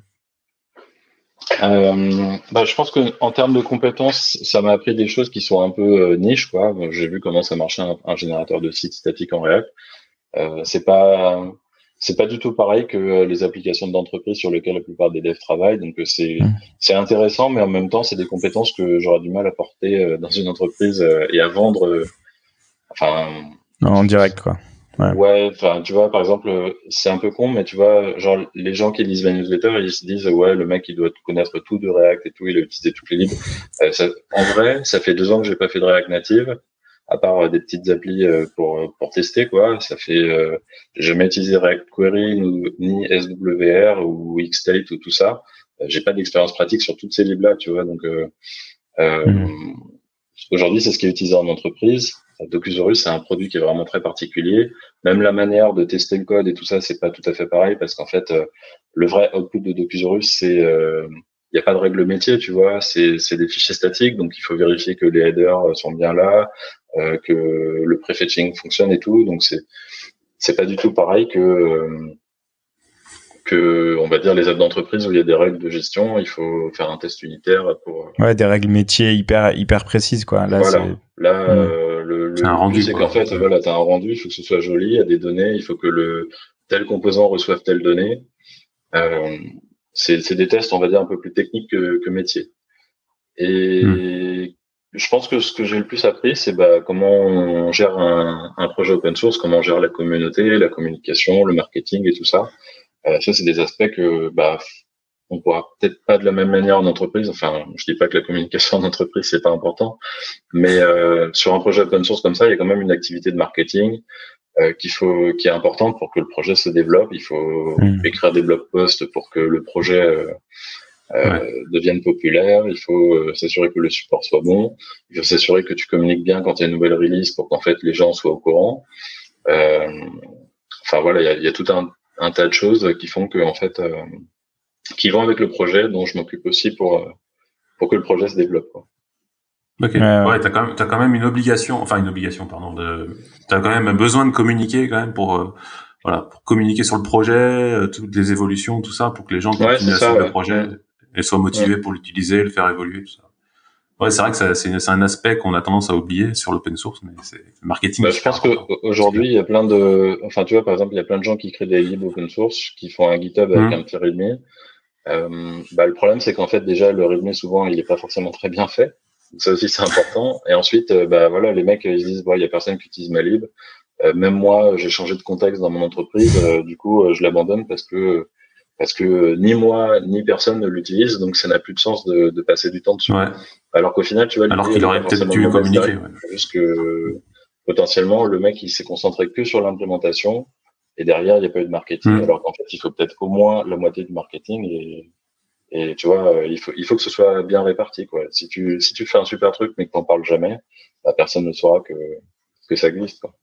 Bah, je pense que en termes de compétences, ça m'a appris des choses qui sont un peu niches, quoi. J'ai vu comment ça marchait un, un, générateur de sites statique en React. c'est pas c'est pas du tout pareil que euh, les applications d'entreprise sur lesquelles la plupart des devs travaillent. Donc euh, c'est mmh. c'est intéressant, mais en même temps c'est des compétences que j'aurais du mal à porter euh, dans une entreprise et à vendre. Enfin. En direct quoi. Ouais, enfin, tu vois, par exemple, c'est un peu con, mais tu vois, genre, les gens qui lisent ma newsletter, ils se disent, ouais, le mec, il doit connaître tout de React et tout, il a utilisé toutes les libres. <laughs> en vrai, ça fait deux ans que j'ai pas fait de React Native à part euh, des petites applis euh, pour euh, pour tester quoi. Ça fait euh, j'ai jamais utilisé React Query ni SWR ou Xstate ou tout ça. J'ai pas d'expérience pratique sur toutes ces libres là, tu vois. Donc mmh. Aujourd'hui, c'est ce qui est utilisé en entreprise. Docusaurus, c'est un produit qui est vraiment très particulier. Même la manière de tester le code et tout ça, c'est pas tout à fait pareil parce qu'en fait, le vrai output de Docusaurus, c'est il n'y a pas de règle métier, tu vois, c'est des fichiers statiques, donc il faut vérifier que les headers sont bien là, euh, que le prefetching fonctionne et tout. Donc c'est c'est pas du tout pareil que euh, que on va dire les apps d'entreprise où il y a des règles de gestion, il faut faire un test unitaire pour ouais des règles métiers hyper hyper précises quoi. Là voilà. là hmm. euh, le, le rendu c'est qu'en fait voilà t'as un rendu, il faut que ce soit joli, il y a des données, il faut que le tel composant reçoive telle donnée. Euh, c'est des tests on va dire un peu plus techniques que, que métier. Et hmm je pense que ce que j'ai le plus appris, c'est bah, comment on gère un, un, projet open source, comment on gère la communauté, la communication, le marketing et tout ça. Euh, ça, c'est des aspects que bah, on pourra peut-être pas de la même manière en entreprise. Enfin, je dis pas que la communication <laughs> en entreprise c'est pas important, mais euh, sur un projet open source comme ça, il y a quand même une activité de marketing euh, qu'il faut, qui est importante pour que le projet se développe. Il faut mmh. écrire des blog posts pour que le projet euh, euh, deviennent populaires. Il faut euh, s'assurer que le support soit bon. Il faut s'assurer que tu communiques bien quand il y a une nouvelle release pour qu'en fait les gens soient au courant. Euh, enfin voilà, il y a, y a, tout un, un, tas de choses qui font que en fait, qui vont avec le projet, dont je m'occupe aussi pour pour que le projet se développe. Quoi. Ok. ouais, t'as quand même t'as quand même une obligation, enfin une obligation, pardon, de t'as quand même besoin de communiquer quand même pour voilà pour communiquer sur le projet, toutes les évolutions, tout ça, pour que les gens continuent à suivre le projet et soit motivé pour l'utiliser, le faire évoluer, tout ça. Ouais, c'est vrai que c'est un aspect qu'on a tendance à oublier sur l'open source, mais c'est le marketing. Bah, je pense qu'aujourd'hui, il y a plein de, enfin, tu vois, par exemple, il y a plein de gens qui créent des libres open source, qui font un GitHub avec mmh. un petit readme. Euh, bah, le problème, c'est qu'en fait, déjà, le readme, souvent, il est pas forcément très bien fait. Ça aussi, c'est important. Et ensuite, euh, bah, voilà, les mecs, ils se disent, bon, il y a personne qui utilise ma lib. Euh, même moi, j'ai changé de contexte dans mon entreprise. Euh, du coup, je l'abandonne parce que parce que ni moi ni personne ne l'utilise, donc ça n'a plus de sens de, de, passer du temps dessus. Ouais. Alors qu'au final, tu vois, alors qu'il aurait peut-être dû communiquer. Ouais. Juste que potentiellement le mec il s'est concentré que sur l'implémentation et derrière il n'y a pas eu de marketing. Hmm. Alors qu'en fait, il faut peut-être au moins la moitié du marketing et et tu vois, il faut il faut que ce soit bien réparti quoi. Si tu si tu fais un super truc mais que t'en parles jamais, bah, personne ne saura que que ça existe quoi.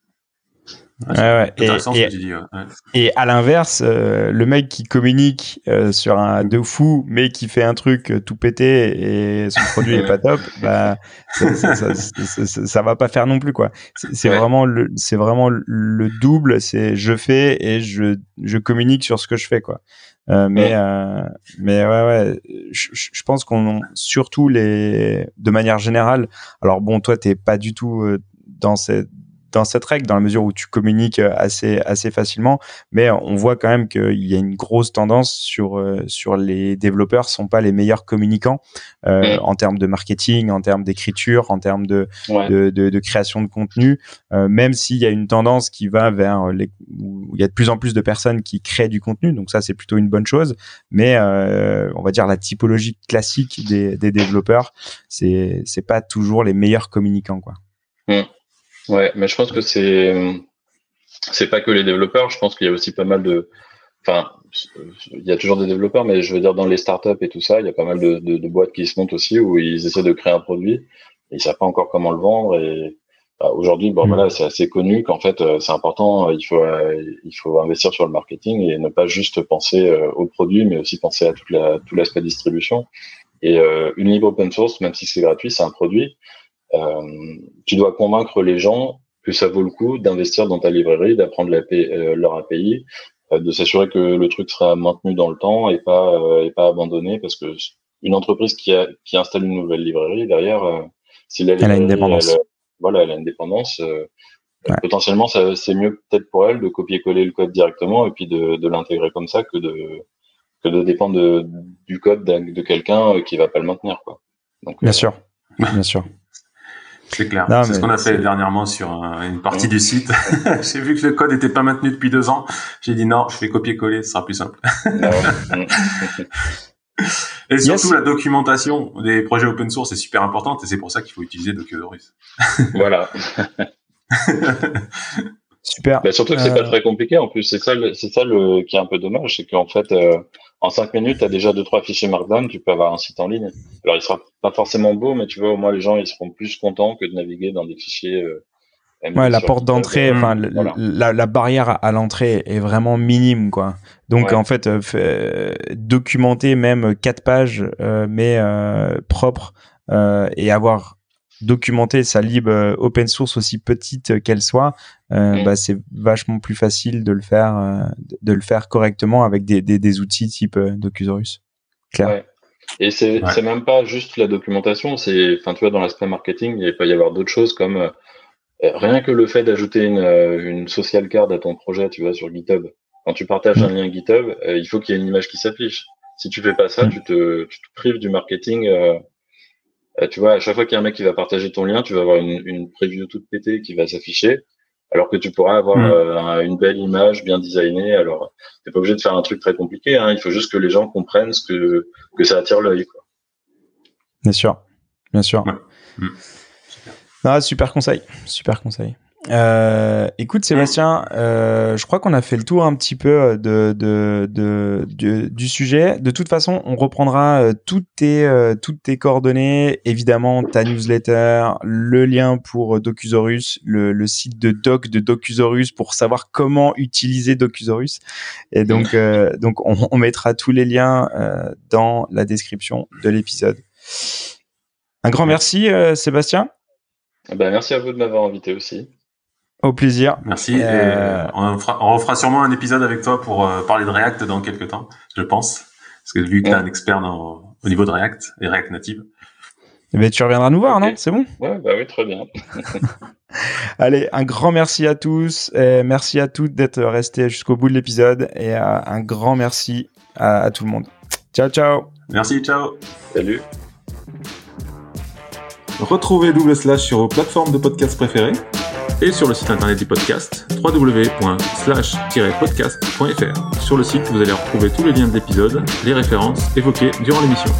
Ouais, Et, et, et, à l'inverse, euh, le mec qui communique euh, sur un de fou, mais qui fait un truc euh, tout pété et son produit est <laughs> pas top, bah ça, ça, ça, ça, va pas faire non plus quoi. C'est vraiment le, c'est vraiment le double. C'est je fais et je je communique sur ce que je fais quoi. mais mais ouais ouais, je, je pense qu'on surtout les de manière générale. Alors bon, toi t'es pas du tout dans cette dans cette règle, dans la mesure où tu communiques euh, assez, assez facilement. Mais on voit quand même qu'il y a une grosse tendance sur, euh, sur les développeurs sont pas les meilleurs communicants euh, mm. en termes de marketing, en termes d'écriture, en termes de, de, de, création de contenu. même s'il y a une tendance qui va vers les, où il y a de plus en plus de personnes qui créent du contenu, donc ça c'est plutôt une bonne chose. Mais on va dire la typologie classique des, des développeurs, c'est c'est pas toujours les meilleurs communicants quoi. Mm. Ouais, mais je pense que c'est c'est pas que les développeurs. Je pense qu'il y a aussi pas mal de, enfin, il y a toujours des développeurs, mais je veux dire dans les startups et tout ça, il y a pas mal de, de, de boîtes qui se montent aussi où ils essaient de créer un produit et ils savent pas encore comment le vendre et bah, aujourd'hui, bon, mm. voilà, c'est assez connu qu'en fait, euh, c'est important. Euh, il faut, euh, il faut investir sur le marketing et ne pas juste penser au produit, mais aussi penser à toute la, tout l'aspect distribution. Et une libre open source, même si c'est gratuit, c'est un produit. Euh, tu dois convaincre les gens que ça vaut le coup d'investir dans ta librairie, d'apprendre leur API, de s'assurer que le truc sera maintenu dans le temps et pas et pas abandonné parce que une entreprise qui a qui installe une nouvelle librairie derrière, si la librairie, elle a une dépendance voilà, elle a une dépendance. Euh, potentiellement, c'est mieux peut-être pour elle de copier-coller le code directement et puis de, l'intégrer comme ça que de que de dépendre du code de quelqu'un euh, qui va pas le maintenir, quoi. Donc, bien euh, sûr, bien sûr. C'est clair. C'est ce qu'on a fait dernièrement sur une partie du site. <laughs> J'ai vu que le code n'était pas maintenu depuis deux ans. J'ai dit non, je fais copier-coller, ce sera plus simple. <laughs> Et surtout, la documentation des projets open source est super importante et c'est pour ça qu'il faut utiliser Docusaurus. voilà. <laughs> super. Bah, surtout que c'est pas euh, très compliqué en plus. C'est ça, c'est ça le qui est un peu dommage, c'est qu'en fait, euh, en cinq minutes, tu as déjà deux trois fichiers Markdown, tu peux avoir un site en ligne. Alors, il sera pas forcément beau, mais tu vois, au moins les gens ils seront plus contents que de naviguer dans des fichiers. Euh, Ouais, la porte d'entrée, enfin la, la, barrière à l'entrée est vraiment minime, quoi. Donc en fait, euh, documenter même quatre pages, euh, mais euh, propres, euh, et avoir documenté sa libre open source aussi petite qu'elle soit, mm. bah, c'est vachement plus facile de le faire, de le faire correctement avec des, des, des outils type Docusaurus. Claire. Ouais. Et c'est c'est même pas juste la documentation, c'est, enfin tu vois, dans l'aspect marketing, il peut y avoir d'autres choses comme euh, rien que le fait d'ajouter une, euh, une social card à ton projet, tu vois, sur GitHub. Quand tu partages un lien GitHub, euh, il faut qu'il y ait une image qui s'affiche. Si tu fais pas ça, tu te, tu te prives du marketing. Tu vois, à chaque fois qu'il y a un mec qui va partager ton lien, tu vas avoir une, une preview toute pétée qui va s'afficher, alors que tu pourras avoir mm. une belle image bien designée. Alors, t'es pas obligé de faire un truc très compliqué. Hein, il faut juste que les gens comprennent ce que que ça attire l'œil. Bien sûr, bien sûr. Ah, super conseil, super conseil. Euh, écoute Sébastien, euh, je crois qu'on a fait le tour un petit peu de, de, de, du sujet. De toute façon, on reprendra euh, toutes tes euh, toutes tes coordonnées, évidemment ta newsletter, le lien pour Docusaurus, le, le site de doc de Docusaurus pour savoir comment utiliser Docusaurus. Et donc euh, donc on, on, mettra tous les liens dans la description de l'épisode. Un grand merci Sébastien. Eh ben, merci à vous de m'avoir invité aussi. Au plaisir. Merci. Euh, on, fera, on, refera sûrement un épisode avec toi pour euh, parler de React dans quelques temps, je pense. Parce que vu que tu es un expert dans, au niveau de React et React Native. Eh ben, tu reviendras nous voir, non? C'est bon? Ouais, bah oui, très bien. <laughs> Allez, un grand merci à tous. Et merci à toutes d'être restés jusqu'au bout de l'épisode. Et euh, un grand merci à, à tout le monde. Ciao, ciao. Merci, ciao. Salut. Retrouvez Double Slash sur vos plateformes de podcast préférées et sur le site internet du podcast www.slash-podcast.fr. Sur le site, vous allez retrouver tous les liens de l'épisode, les références évoquées durant l'émission.